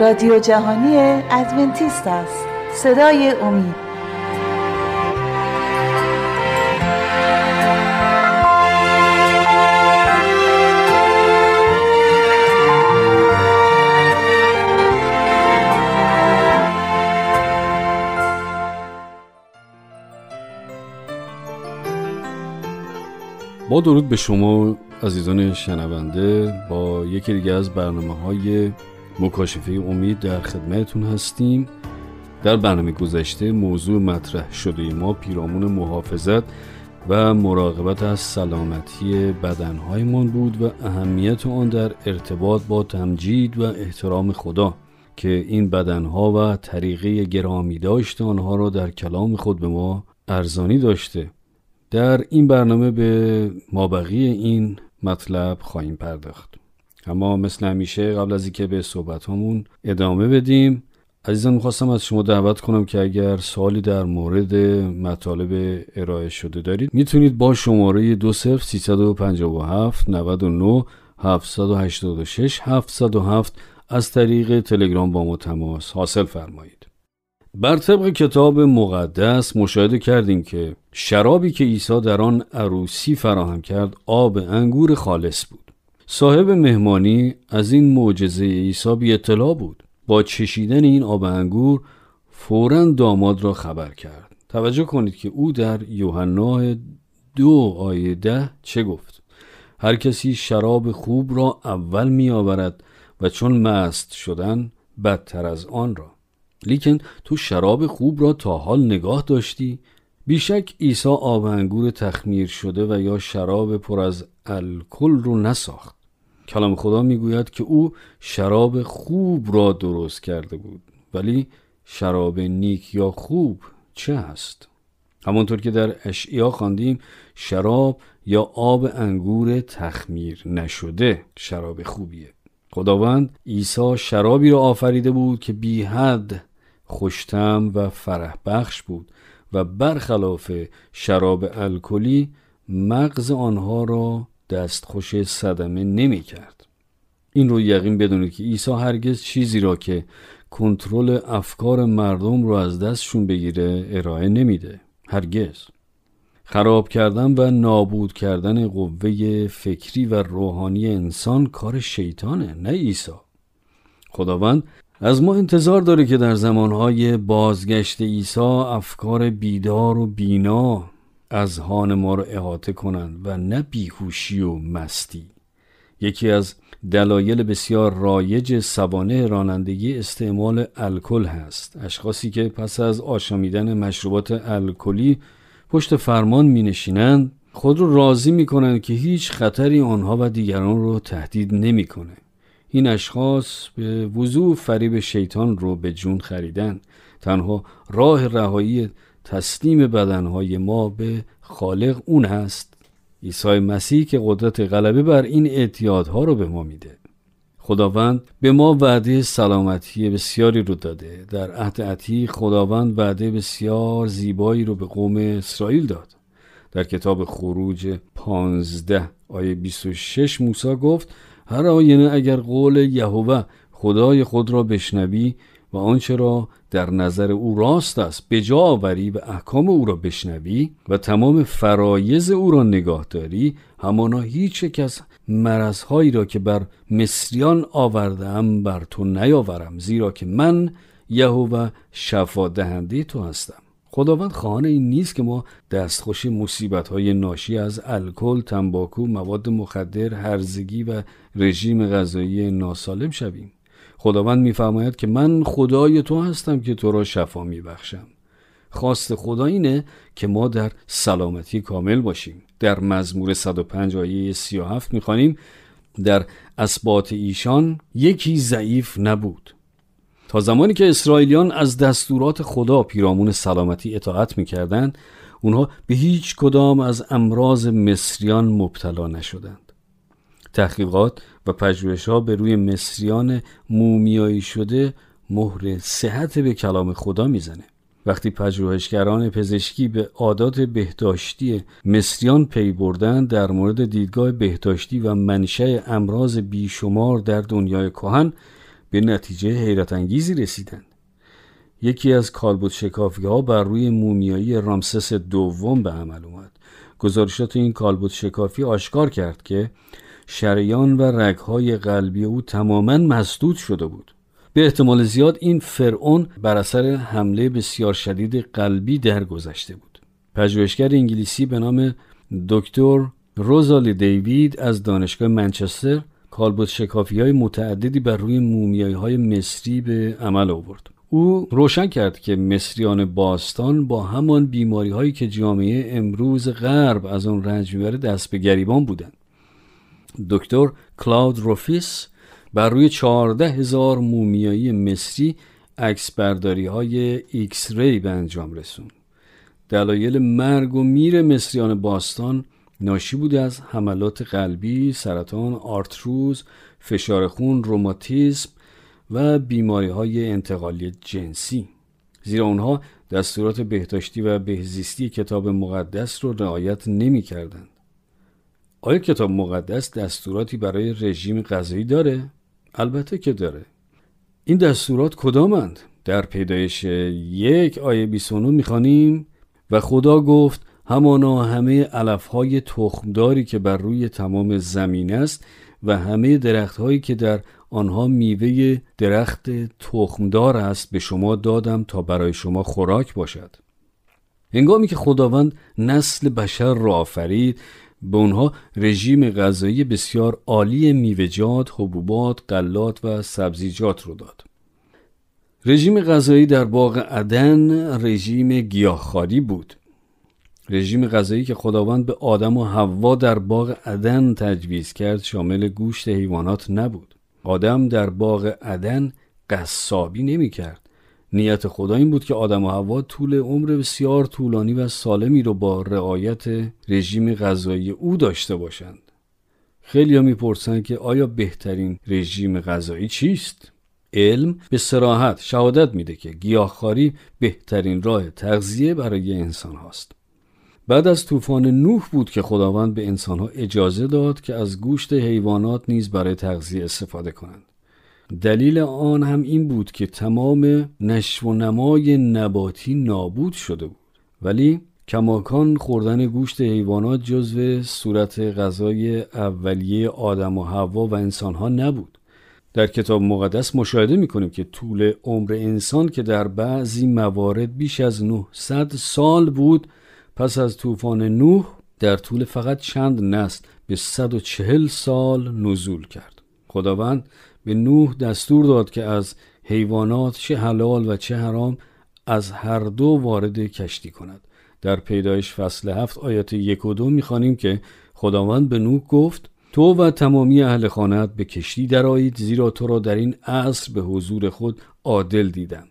رادیو جهانی ادونتیست است. صدای امید. با درود به شما عزیزان شنونده با یکی دیگه از برنامه های مکاشفه امید در خدمتتون هستیم. در برنامه گذشته موضوع مطرح شده ما پیرامون محافظت و مراقبت از سلامتی بدنهایمان بود و اهمیت آن در ارتباط با تمجید و احترام خدا که این بدنها و طریقه گرامی داشت آنها را در کلام خود به ما ارزانی داشته. در این برنامه به مابقی این مطلب خواهیم پرداخت. اما مثل همیشه قبل از اینکه به صحبت همون ادامه بدیم عزیزان می‌خواستم از شما دعوت کنم که اگر سوالی در مورد مطالب ارائه شده دارید می‌تونید با شماره دو صفر 357 99 786 707 از طریق تلگرام با ما تماس حاصل فرمایید. بر طبق کتاب مقدس مشاهده کردیم که شرابی که عیسی در آن عروسی فراهم کرد آب انگور خالص بود. صاحب مهمانی از این معجزه عیسی بی اطلاع بود. با چشیدن این آب انگور فورا داماد را خبر کرد. توجه کنید که او در یوحنا دو آیه ده چه گفت؟ هر کسی شراب خوب را اول می آورد و چون مست شدن بدتر از آن را. لیکن تو شراب خوب را تا حال نگاه داشتی؟ بیشک عیسی آب انگور تخمیر شده و یا شراب پر از الکل رو نساخت. کلام خدا می‌گوید که او شراب خوب را درست کرده بود. ولی شراب نیک یا خوب چه است؟ همانطور که در اشعیا خواندیم شراب یا آب انگور تخمیر نشده شراب خوبیه. خداوند عیسی شرابی را آفریده بود که بی حد خوشتم و فرح بخش بود و برخلاف شراب الکلی مغز آنها را دستخوش صدمه نمی کرد. این رو یقین بدونید که عیسی هرگز چیزی را که کنترل افکار مردم رو از دستشون بگیره ارائه نمیده. هرگز. خراب کردن و نابود کردن قوه فکری و روحانی انسان کار شیطانه نه عیسی. خداوند از ما انتظار داره که در زمانهای بازگشت عیسی افکار بیدار و بینا از هان ما رو احاطه کنند و نه بیهوشی و مستی. یکی از دلایل بسیار رایج سوانه رانندگی استعمال الکل هست. اشخاصی که پس از آشامیدن مشروبات الکلی پشت فرمان می نشینند خود رو راضی می کنند که هیچ خطری آنها و دیگران رو تهدید نمی‌کنه. این اشخاص به وضوع فریب شیطان رو به جون خریدن. تنها راه رهایی تسلیم بدنهای ما به خالق اون هست. عیسی مسیح که قدرت غلبه بر این اعتیادها رو به ما میده. خداوند به ما وعده سلامتی بسیاری رو داده. در عهد عتیق خداوند وعده بسیار زیبایی رو به قوم اسرائیل داد. در کتاب خروج 15 آیه 26 موسی گفت هر آینه اگر قول یهوه خدای خود را بشنوی و آنچه را در نظر او راست است به جا آوری و احکام او را بشنوی و تمام فرایز او را نگاه داری همانا هیچ یک از مرزهایی را که بر مصریان آوردم بر تو نیاورم زیرا که من یهوه شفا دهنده تو هستم خداوند خواهان این نیست که ما دستخوش مصیبت های ناشی از الکل، تنباکو، مواد مخدر، هرزگی و رژیم غذایی ناسالم شویم. خداوند میفرماید که من خدای تو هستم که تو را شفا میبخشم. خواست خدا اینه که ما در سلامتی کامل باشیم. در مزمور 105 آیه 37 می‌خوانیم در اسبات ایشان یکی ضعیف نبود تا زمانی که اسرائیلیان از دستورات خدا پیرامون سلامتی اطاعت می‌کردند اونها به هیچ کدام از امراض مصریان مبتلا نشدند تحقیقات و پژوهش ها به روی مصریان مومیایی شده مهر صحت به کلام خدا می‌زنه. وقتی پژوهشگران پزشکی به عادات بهداشتی مصریان پی بردن در مورد دیدگاه بهداشتی و منشأ امراض بیشمار در دنیای کهن به نتیجه حیرت انگیزی رسیدند. یکی از کالبوت شکافی ها بر روی مومیایی رامسس دوم به عمل اومد. گزارشات این کالبوت شکافی آشکار کرد که شریان و رگهای قلبی او تماما مسدود شده بود. به احتمال زیاد این فرعون بر اثر حمله بسیار شدید قلبی درگذشته بود. پژوهشگر انگلیسی به نام دکتر روزالی دیوید از دانشگاه منچستر کالبد شکافی های متعددی بر روی مومیایی های مصری به عمل آورد. او روشن کرد که مصریان باستان با همان بیماری هایی که جامعه امروز غرب از آن رنج می‌بره دست به گریبان بودند. دکتر کلاود روفیس بر روی چهارده هزار مومیایی مصری عکس برداری های X-ray به انجام رسوند دلایل مرگ و میر مصریان باستان ناشی بوده از حملات قلبی، سرطان، آرتروز، فشار خون، روماتیسم و بیماری های انتقالی جنسی زیرا اونها دستورات بهداشتی و بهزیستی کتاب مقدس رو رعایت نمی کردن. آیا کتاب مقدس دستوراتی برای رژیم غذایی داره؟ البته که داره. این دستورات کدامند؟ در پیدایش یک آیه 29 می‌خوانیم و خدا گفت همانا همه علفهای تخمداری که بر روی تمام زمین است و همه درختهایی که در آنها میوه درخت تخمدار است به شما دادم تا برای شما خوراک باشد هنگامی که خداوند نسل بشر را آفرید به اونها رژیم غذایی بسیار عالی میوه‌جات، حبوبات، غلات و سبزیجات رو داد. رژیم غذایی در باغ عدن رژیم گیاهخواری بود. رژیم غذایی که خداوند به آدم و حوا در باغ عدن تجویز کرد شامل گوشت حیوانات نبود. آدم در باغ عدن قصابی نمی کرد. نیت خدا این بود که آدم و حوا طول عمر بسیار طولانی و سالمی رو با رعایت رژیم غذایی او داشته باشند. خیلی ها می‌پرسند که آیا بهترین رژیم غذایی چیست؟ علم به سراحت شهادت میده که گیاهخواری بهترین راه تغذیه برای انسان هاست. بعد از طوفان نوح بود که خداوند به انسانها اجازه داد که از گوشت حیوانات نیز برای تغذیه استفاده کنند. دلیل آن هم این بود که تمام نشو و نمای نباتی نابود شده بود. ولی کماکان خوردن گوشت حیوانات جزو صورت غذای اولیه آدم و هوا و انسانها نبود. در کتاب مقدس مشاهده می‌کنیم که طول عمر انسان که در بعضی موارد بیش از 900 سال بود پس از طوفان نوح در طول فقط چند نسل به 140 سال نزول کرد. خداوند به نوح دستور داد که از حیوانات چه حلال و چه حرام از هر دو وارد کشتی کند. در پیدایش فصل هفت آیات یک و دو می‌خوانیم که خداوند به نوح گفت تو و تمامی اهل خانت به کشتی درآیید زیرا تو را در این عصر به حضور خود عادل دیدم.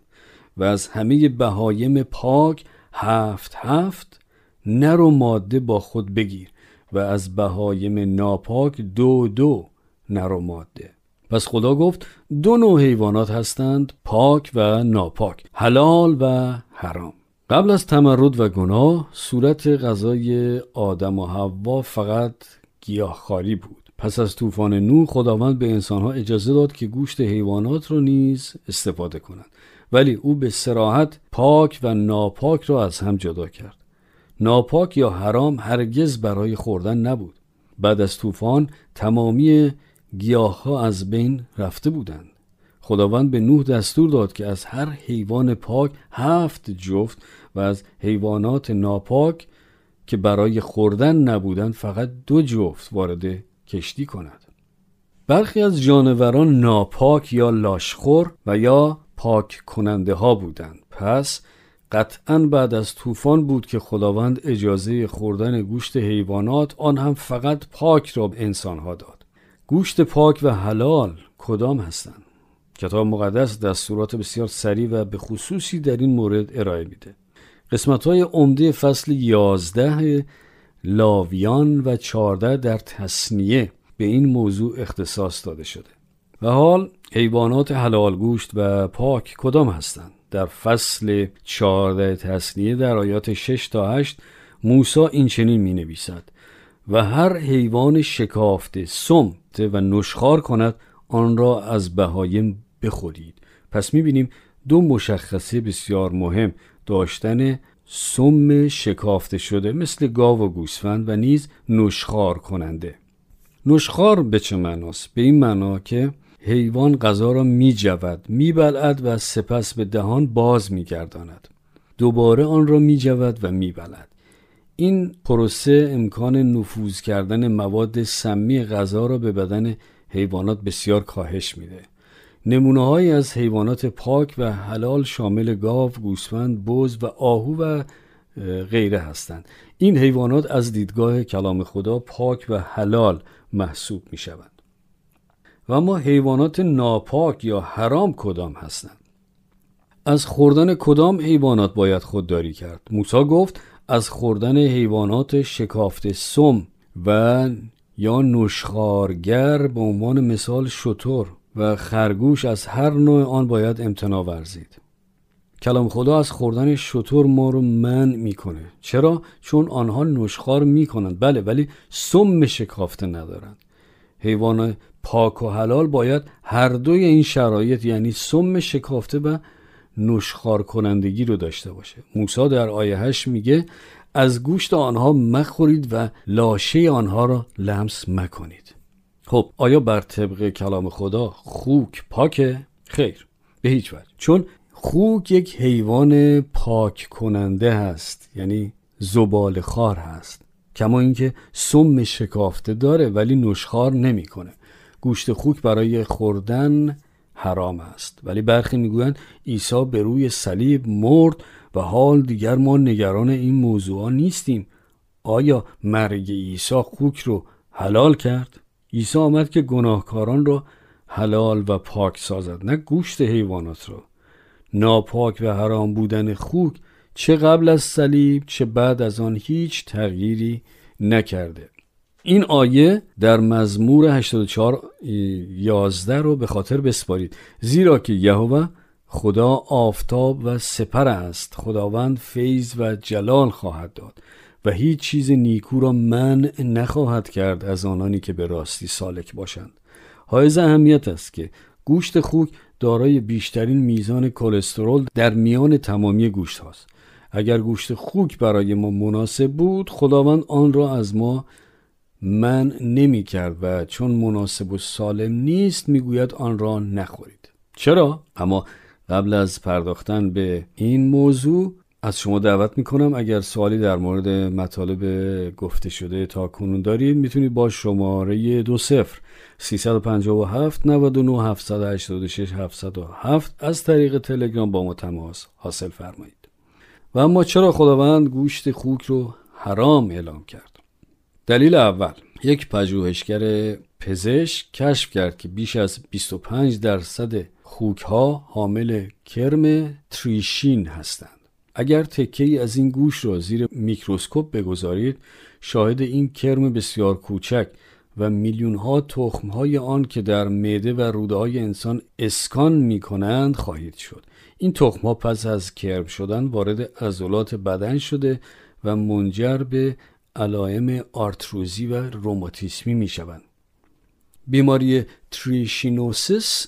و از همه بهایم پاک هفت هفت نر و ماده با خود بگیر و از بهایم ناپاک دو دو نر و ماده. پس خدا گفت دو نوع حیوانات هستند پاک و ناپاک حلال و حرام. قبل از تمرد و گناه صورت غذای آدم و حوا فقط گیاهخواری بود. پس از طوفان نو خداوند به انسانها اجازه داد که گوشت حیوانات را نیز استفاده کنند. ولی او به سراحت پاک و ناپاک را از هم جدا کرد. ناپاک یا حرام هرگز برای خوردن نبود. بعد از طوفان تمامی گیاه ها از بین رفته بودند. خداوند به نوح دستور داد که از هر حیوان پاک هفت جفت و از حیوانات ناپاک که برای خوردن نبودند فقط دو جفت وارد کشتی کند. برخی از جانوران ناپاک یا لاشخور و یا پاک کننده ها بودند. پس قطعا بعد از طوفان بود که خداوند اجازه خوردن گوشت حیوانات آن هم فقط پاک را به انسان ها داد. گوشت پاک و حلال کدام هستند؟ کتاب مقدس دستورات بسیار سریع و به خصوصی در این مورد ارائه میده. قسمت های عمده فصل 11 لاویان و 14 در تصنیه به این موضوع اختصاص داده شده. و حال حیوانات حلال گوشت و پاک کدام هستند؟ در فصل 14 تصنیه در آیات 6 تا 8 موسی این چنین می نویسد و هر حیوان شکافته سم و نشخار کند آن را از بهایم بخورید پس می‌بینیم دو مشخصه بسیار مهم داشتن سم شکافته شده مثل گاو و گوسفند و نیز نشخار کننده نشخار به چه معناست؟ به این معنا که حیوان غذا را می جود می بلعد و سپس به دهان باز می گرداند. دوباره آن را می جود و می بلد. این پروسه امکان نفوذ کردن مواد سمی غذا را به بدن حیوانات بسیار کاهش میده. نمونه از حیوانات پاک و حلال شامل گاو، گوسفند، بز و آهو و غیره هستند. این حیوانات از دیدگاه کلام خدا پاک و حلال محسوب می شوند. و اما حیوانات ناپاک یا حرام کدام هستند از خوردن کدام حیوانات باید خودداری کرد موسی گفت از خوردن حیوانات شکافت سم و یا نشخارگر به عنوان مثال شطور و خرگوش از هر نوع آن باید امتناع ورزید. کلام خدا از خوردن شطور ما رو من می‌کنه. چرا؟ چون آنها نشخار می‌کنند. بله ولی سم شکافته ندارند. حیوان پاک و حلال باید هر دوی این شرایط یعنی سم شکافته و نشخار کنندگی رو داشته باشه. موسی در آیه 8 میگه از گوشت آنها مخورید و لاشه آنها را لمس مکنید. خب آیا بر طبق کلام خدا خوک پاکه؟ خیر به هیچ وجه. چون خوک یک حیوان پاک کننده هست یعنی زبال خار هست کما اینکه سم شکافته داره ولی نشخار نمی‌کنه. گوشت خوک برای خوردن حرام است. ولی برخی می‌گویند عیسی به روی صلیب مرد و حال دیگر ما نگران این موضوع نیستیم. آیا مرگ عیسی خوک رو حلال کرد؟ عیسی آمد که گناهکاران را حلال و پاک سازد نه گوشت حیوانات را. ناپاک و حرام بودن خوک چه قبل از صلیب چه بعد از آن هیچ تغییری نکرده. این آیه در مزمور 84 11 رو به خاطر بسپارید. زیرا که یهوه خدا آفتاب و سپر است. خداوند فیض و جلال خواهد داد و هیچ چیز نیکو را من نخواهد کرد از آنانی که به راستی سالک باشند. حائز اهمیت است که گوشت خوک دارای بیشترین میزان کلسترول در میان تمامی گوشت هاست اگر گوشت خوک برای ما مناسب بود خداوند آن را از ما من نمی کرد و چون مناسب و سالم نیست می‌گوید آن را نخورید. چرا؟ اما قبل از پرداختن به این موضوع از شما دعوت می‌کنم اگر سوالی در مورد مطالب گفته شده تا کنون دارید می‌تونید با شماره دو صفر 357 99 786 707 از طریق تلگرام با ما تماس حاصل فرمایید. و اما چرا خداوند گوشت خوک رو حرام اعلام کرد؟ دلیل اول یک پژوهشگر پزشک کشف کرد که بیش از 25 درصد خوک ها حامل کرم تریشین هستند. اگر تکه ای از این گوش را زیر میکروسکوپ بگذارید شاهد این کرم بسیار کوچک و میلیون ها تخم های آن که در معده و روده های انسان اسکان می کنند خواهید شد. این تخم ها پس از کرم شدن وارد عضلات بدن شده و منجر به علائم آرتروزی و روماتیسمی می شوند. بیماری تریشینوسیس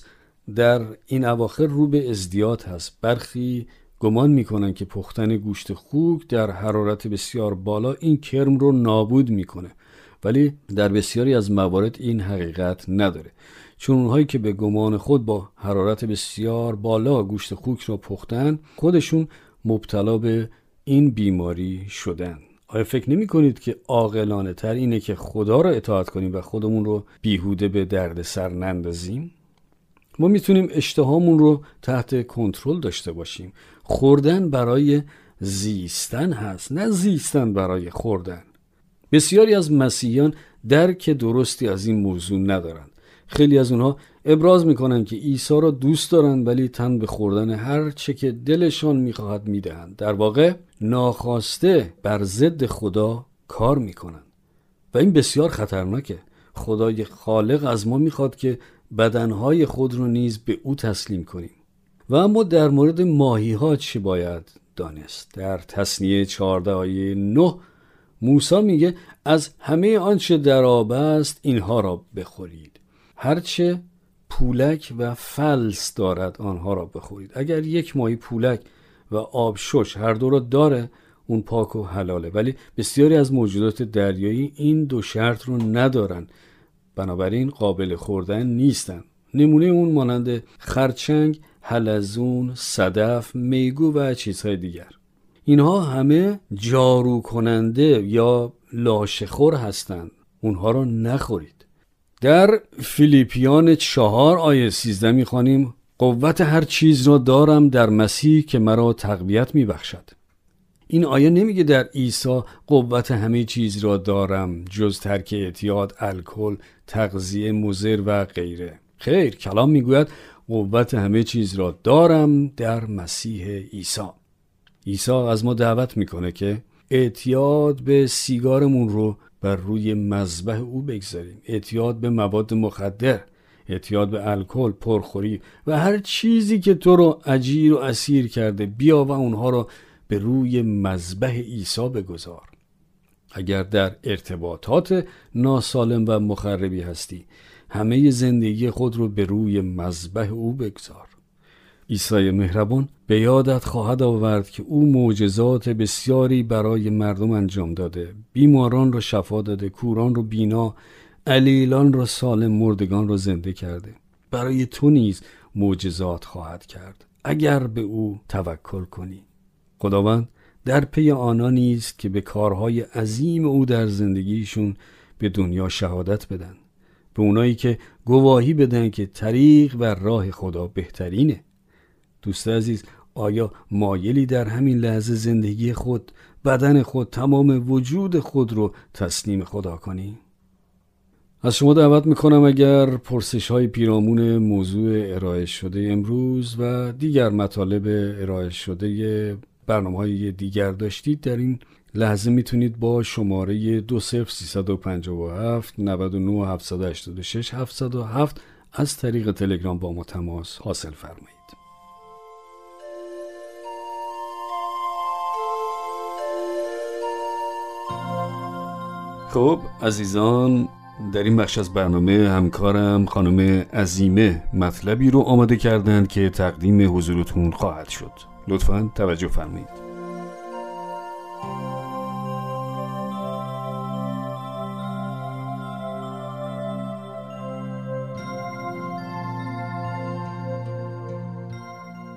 در این اواخر رو به ازدیاد هست. برخی گمان می‌کنن که پختن گوشت خوک در حرارت بسیار بالا این کرم رو نابود می‌کنه ولی در بسیاری از موارد این حقیقت نداره چون اونهایی که به گمان خود با حرارت بسیار بالا گوشت خوک را پختن خودشون مبتلا به این بیماری شدن آیا فکر نمی کنید که عاقلانه تر اینه که خدا را اطاعت کنیم و خودمون رو بیهوده به درد سر نندازیم؟ ما می‌تونیم اشتهامون رو تحت کنترل داشته باشیم. خوردن برای زیستن هست نه زیستن برای خوردن. بسیاری از مسیحیان درک درستی از این موضوع ندارند. خیلی از اونها ابراز می‌کنند که عیسی را دوست دارند ولی تن به خوردن هر چه که دلشان می‌خواهد می‌دهند. در واقع ناخواسته بر ضد خدا کار می‌کنند. و این بسیار خطرناکه. خدای خالق از ما می‌خواد که بدنهای خود رو نیز به او تسلیم کنیم. و اما در مورد ماهی ها چی باید دانست؟ در تصنیه 14 آیه 9 موسی میگه از همه آنچه در آب است اینها را بخورید. هرچه پولک و فلس دارد آنها را بخورید. اگر یک ماهی پولک و آب شش هر دو را داره اون پاک و حلاله. ولی بسیاری از موجودات دریایی این دو شرط رو ندارن. بنابراین قابل خوردن نیستن. نمونه اون مانند خرچنگ، حلزون، صدف، میگو و چیزهای دیگر. اینها همه جارو کننده یا لاشخور هستند. اونها رو نخورید. در فیلیپیان چهار آیه سیزده می‌خوانیم قوت هر چیز را دارم در مسیح که مرا تقویت میبخشد. این آیه نمیگه در عیسی قوت همه چیز را دارم جز ترک اعتیاد الکل تغذیه مزر و غیره. خیر کلام می‌گوید قوت همه چیز را دارم در مسیح عیسی. عیسی از ما دعوت می‌کنه که اعتیاد به سیگارمون رو بر روی مذبح او بگذاریم. اعتیاد به مواد مخدر اعتیاد به الکل پرخوری و هر چیزی که تو رو اجیر و اسیر کرده بیا و اونها رو به روی مذبح عیسی بگذار. اگر در ارتباطات ناسالم و مخربی هستی همه زندگی خود رو به روی مذبح او بگذار. عیسی مهربان به یادت خواهد آورد که او معجزات بسیاری برای مردم انجام داده. بیماران را شفا داده کوران رو بینا علیلان را سالم مردگان را زنده کرده. برای تو نیز معجزات خواهد کرد. اگر به او توکل کنی. خداوند در پی آنان نیست که به کارهای عظیم او در زندگیشون به دنیا شهادت بدن. به اونایی که گواهی بدن که طریق و راه خدا بهترینه. دوست عزیز آیا مایلی در همین لحظه زندگی خود بدن خود تمام وجود خود رو تسلیم خدا کنی؟ از شما دعوت می‌کنم اگر پرسش های پیرامون موضوع ارائه شده امروز و دیگر مطالب ارائه شده برنامه های دیگر داشتید در این لحظه می‌تونید با شماره 20357 99 786 707 از طریق تلگرام با ما تماس حاصل فرمایید خب عزیزان در این بخش از برنامه همکارم خانم عزیمه مطلبی رو آماده کردند که تقدیم حضورتون خواهد شد. لطفا توجه فرمایید.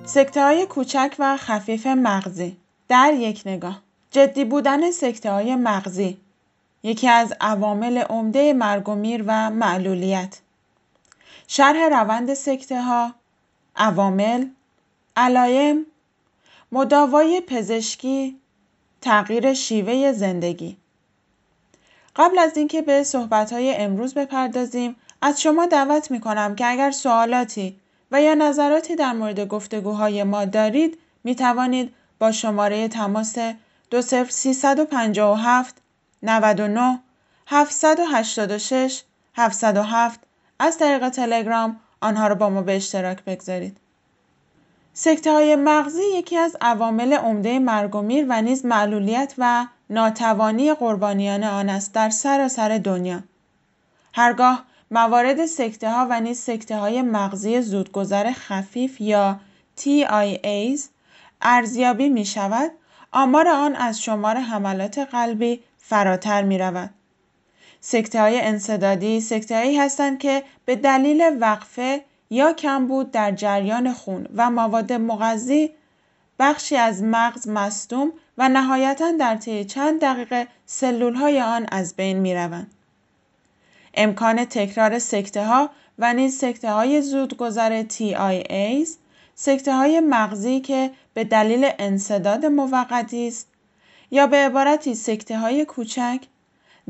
سکته های کوچک و خفیف مغزی. در یک نگاه. جدی بودن سکته های مغزی. یکی از عوامل عمده مرگ و میر و معلولیت. شرح روند سکته ها عوامل علایم مداوای پزشکی تغییر شیوه زندگی. قبل از اینکه به های امروز بپردازیم از شما دعوت می کنم که اگر سوالاتی و یا نظراتی در مورد گفتگوهای ما دارید می توانید با شماره تماس 20357 99 786 707 از طریق تلگرام آنها را با ما به اشتراک بگذارید. سکته های مغزی یکی از عوامل عمده مرگ و میر و نیز معلولیت و ناتوانی قربانیان آن است در سراسر دنیا. هرگاه موارد سکته ها و نیز سکته های مغزی زودگذر خفیف یا TIAs ارزیابی می شود آمار آن از شمار حملات قلبی فراتر می رود. سکته های انصدادی سکته هایی هستند که به دلیل وقفه یا کمبود در جریان خون و مواد مغذی بخشی از مغز مصدوم و نهایتا در طی چند دقیقه سلول های آن از بین می روند. امکان تکرار سکته ها و نیز سکته های زودگذر TIAs سکته های مغزی که به دلیل انصداد موقتی است یا به عبارتی سکته های کوچک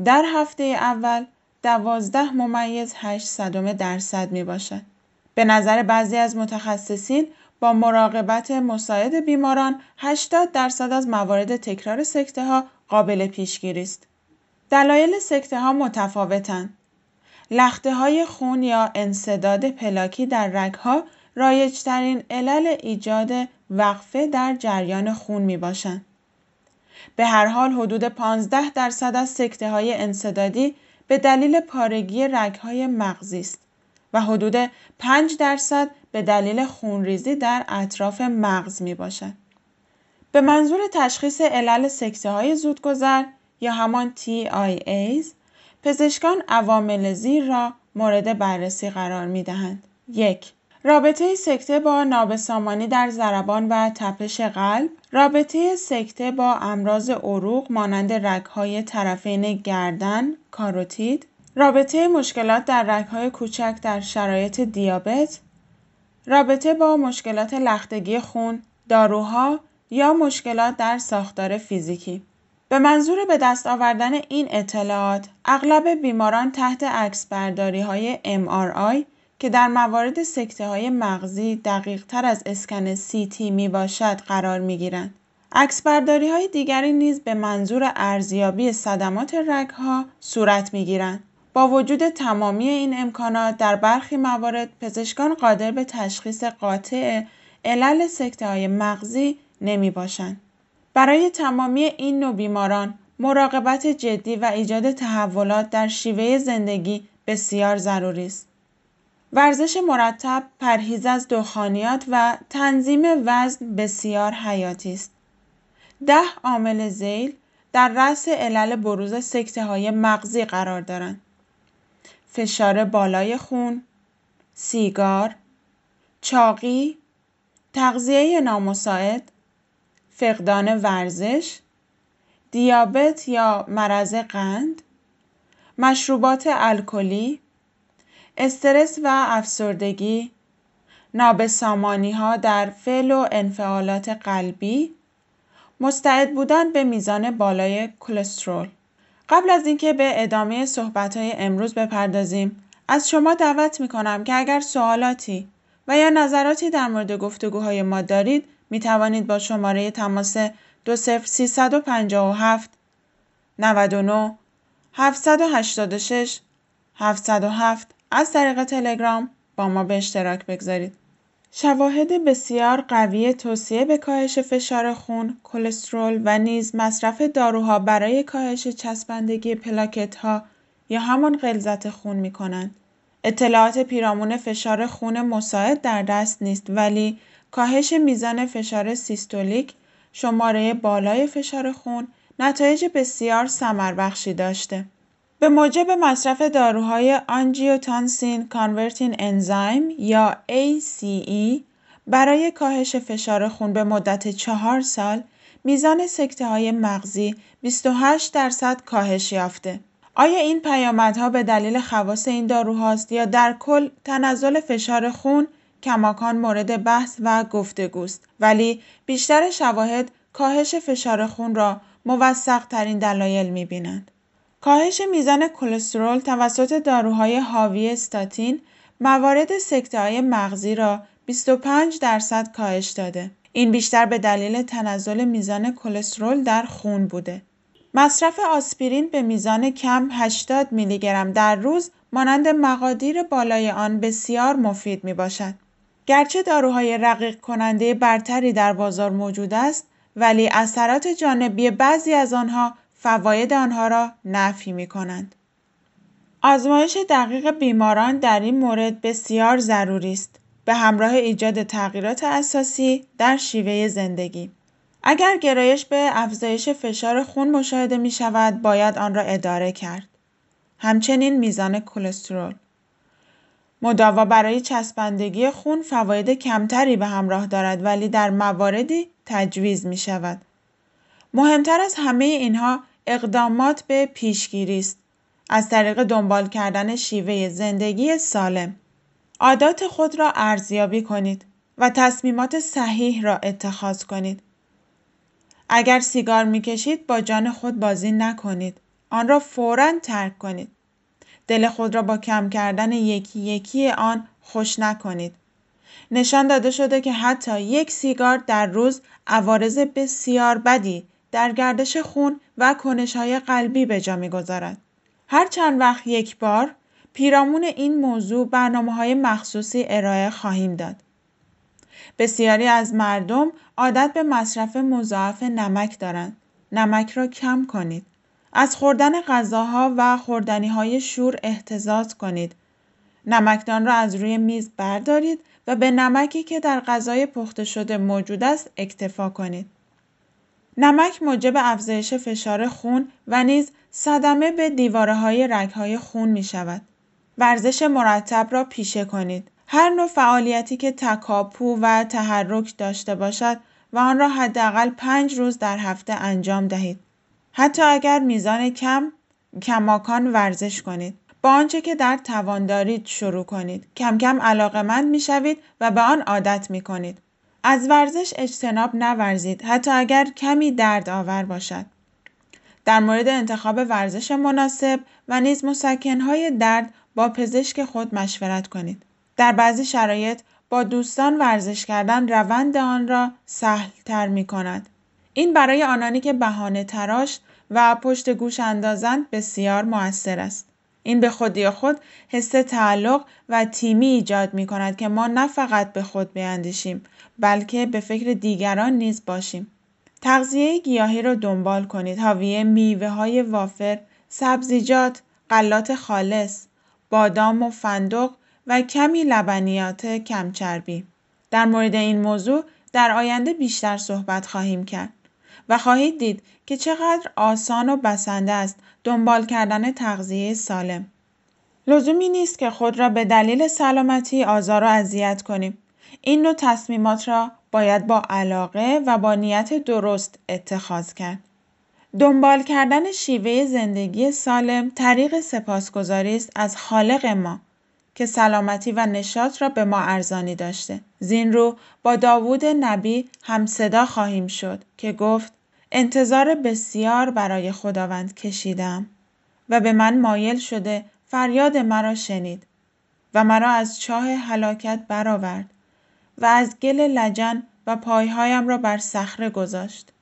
در هفته اول دوازده ممیز هشت صدم درصد می باشد. به نظر بعضی از متخصصین با مراقبت مساعد بیماران 80 درصد از موارد تکرار سکته ها قابل پیشگیری است. دلایل سکته ها متفاوتند. لخته های خون یا انصداد پلاکی در رگها رایجترین علل ایجاد وقفه در جریان خون می باشند. به هر حال حدود 15 درصد از سکته های انصدادی به دلیل پارگی رگهای مغزی است و حدود 5 درصد به دلیل خونریزی در اطراف مغز می باشد. به منظور تشخیص علل سکته های زودگذر یا همان TIAs پزشکان عوامل زیر را مورد بررسی قرار می دهند. یک رابطه سکته با نابسامانی در ضربان و تپش قلب رابطه سکته با امراض عروق مانند رگهای طرفین گردن کاروتید رابطه مشکلات در رگهای کوچک در شرایط دیابت رابطه با مشکلات لختگی خون داروها یا مشکلات در ساختار فیزیکی. به منظور به دست آوردن این اطلاعات اغلب بیماران تحت عکس برداری های MRI که در موارد سکته های مغزی دقیق تر از اسکن CT می باشد قرار می گیرند. عکس برداری های دیگری نیز به منظور ارزیابی صدمات رگ ها صورت می گیرند. با وجود تمامی این امکانات در برخی موارد پزشکان قادر به تشخیص قاطع علل سکته های مغزی نمی باشند. برای تمامی این نوع بیماران مراقبت جدی و ایجاد تحولات در شیوه زندگی بسیار ضروری است. ورزش مرتب، پرهیز از دخانیات و تنظیم وزن بسیار حیاتی است. ده عامل زیل در رأس علل بروز سکته های مغزی قرار دارند. فشار بالای خون، سیگار، چاقی، تغذیه نامساعد، فقدان ورزش، دیابت یا مرض قند، مشروبات الکلی، استرس و افسردگی، نابسامانی ها در فعل و انفعالات قلبی، مستعد بودن به میزان بالای کلسترول. قبل از اینکه به ادامه صحبت های امروز بپردازیم، از شما دعوت می کنم که اگر سوالاتی و یا نظراتی در مورد گفتگوهای ما دارید می توانید با شماره تماس 20357 99 786 707 از طریق تلگرام با ما به اشتراک بگذارید. شواهد بسیار قوی توصیه به کاهش فشار خون، کلسترول و نیز مصرف داروها برای کاهش چسبندگی پلاکت ها یا همان غلظت خون می کنند. اطلاعات پیرامون فشار خون مساعد در دست نیست ولی کاهش میزان فشار سیستولیک، شماره بالای فشار خون نتایج بسیار بخشی داشته. به موجب مصرف داروهای آنجیوتانسین کانورتین انزایم یا ACE برای کاهش فشار خون به مدت چهار سال میزان سکته های مغزی 28 درصد کاهش یافته. آیا این پیامدها به دلیل خواص این داروهاست یا در کل تنزل فشار خون کماکان مورد بحث و گفتگوست ولی بیشتر شواهد کاهش فشار خون را موثق ترین دلایل می بینند. کاهش میزان کلسترول توسط داروهای حاوی استاتین موارد سکته های مغزی را 25 درصد کاهش داده. این بیشتر به دلیل تنزل میزان کلسترول در خون بوده. مصرف آسپرین به میزان کم 80 میلی گرم در روز مانند مقادیر بالای آن بسیار مفید می باشد. گرچه داروهای رقیق کننده برتری در بازار موجود است ولی اثرات جانبی بعضی از آنها فواید آنها را نفی می کنند. آزمایش دقیق بیماران در این مورد بسیار ضروری است به همراه ایجاد تغییرات اساسی در شیوه زندگی. اگر گرایش به افزایش فشار خون مشاهده می شود باید آن را اداره کرد. همچنین میزان کلسترول. مداوا برای چسبندگی خون فواید کمتری به همراه دارد ولی در مواردی تجویز می شود. مهمتر از همه اینها اقدامات به پیشگیری است. از طریق دنبال کردن شیوه زندگی سالم. عادات خود را ارزیابی کنید و تصمیمات صحیح را اتخاذ کنید. اگر سیگار می‌کشید با جان خود بازی نکنید. آن را فورا ترک کنید. دل خود را با کم کردن یکی یکی آن خوش نکنید. نشان داده شده که حتی یک سیگار در روز عوارض بسیار بدی در گردش خون و های قلبی به جا می‌گذارد. هر چند وقت یک بار پیرامون این موضوع برنامه های مخصوصی ارائه خواهیم داد. بسیاری از مردم عادت به مصرف مضاعف نمک دارند. نمک را کم کنید. از خوردن غذاها و خوردنی های شور احتزاز کنید. نمکدان را از روی میز بردارید و به نمکی که در غذای پخته شده موجود است اکتفا کنید. نمک موجب افزایش فشار خون و نیز صدمه به دیواره های رگ های خون می شود. ورزش مرتب را پیشه کنید. هر نوع فعالیتی که تکاپو و تحرک داشته باشد و آن را حداقل پنج روز در هفته انجام دهید. حتی اگر میزان کم کماکان ورزش کنید. با آنچه که در توان دارید شروع کنید. کم کم علاقمند می شوید و به آن عادت می کنید. از ورزش اجتناب نورزید حتی اگر کمی درد آور باشد. در مورد انتخاب ورزش مناسب و نیز مسکنهای درد با پزشک خود مشورت کنید. در بعضی شرایط با دوستان ورزش کردن روند آن را سهل تر می کند. این برای آنانی که بهانه تراش و پشت گوش اندازند بسیار موثر است. این به خودی خود حس تعلق و تیمی ایجاد می کند که ما نه فقط به خود بیندیشیم بلکه به فکر دیگران نیز باشیم. تغذیه گیاهی را دنبال کنید. حاوی میوه های وافر، سبزیجات، غلات خالص، بادام و فندق و کمی لبنیات کمچربی. در مورد این موضوع در آینده بیشتر صحبت خواهیم کرد و خواهید دید که چقدر آسان و بسنده است دنبال کردن تغذیه سالم. لزومی نیست که خود را به دلیل سلامتی آزار و اذیت کنیم. این نوع تصمیمات را باید با علاقه و با نیت درست اتخاذ کرد. دنبال کردن شیوه زندگی سالم طریق سپاسگزاری است از خالق ما که سلامتی و نشاط را به ما ارزانی داشته. زین رو با داوود نبی هم صدا خواهیم شد که گفت انتظار بسیار برای خداوند کشیدم و به من مایل شده فریاد مرا شنید و مرا از چاه هلاکت برآورد و از گل لجن و پایهایم را بر صخره گذاشت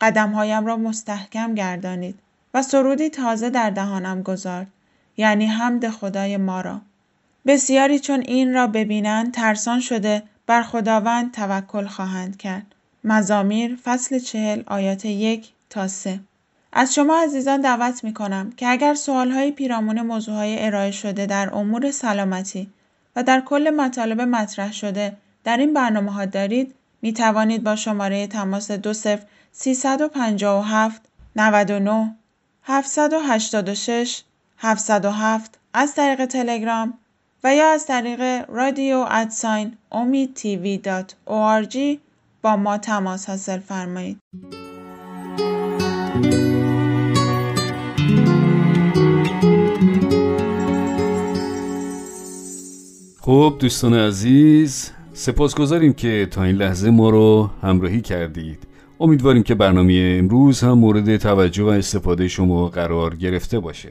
قدمهایم را مستحکم گردانید و سرودی تازه در دهانم گذارد یعنی حمد خدای ما را بسیاری چون این را ببینند ترسان شده بر خداوند توکل خواهند کرد. مزامیر فصل چهل آیات یک تا سه. از شما عزیزان دعوت می کنم که اگر سوال های پیرامون موضوع های ارائه شده در امور سلامتی و در کل مطالب مطرح شده در این برنامه ها دارید می توانید با شماره تماس دو صفر 357 99 786 707 از طریق تلگرام و یا از طریق رادیو ادساین امید تیوی دات با ما تماس حاصل فرمایید. خب دوستان عزیز سپاسگزاریم که تا این لحظه ما رو همراهی کردید امیدواریم که برنامه امروز هم مورد توجه و استفاده شما قرار گرفته باشه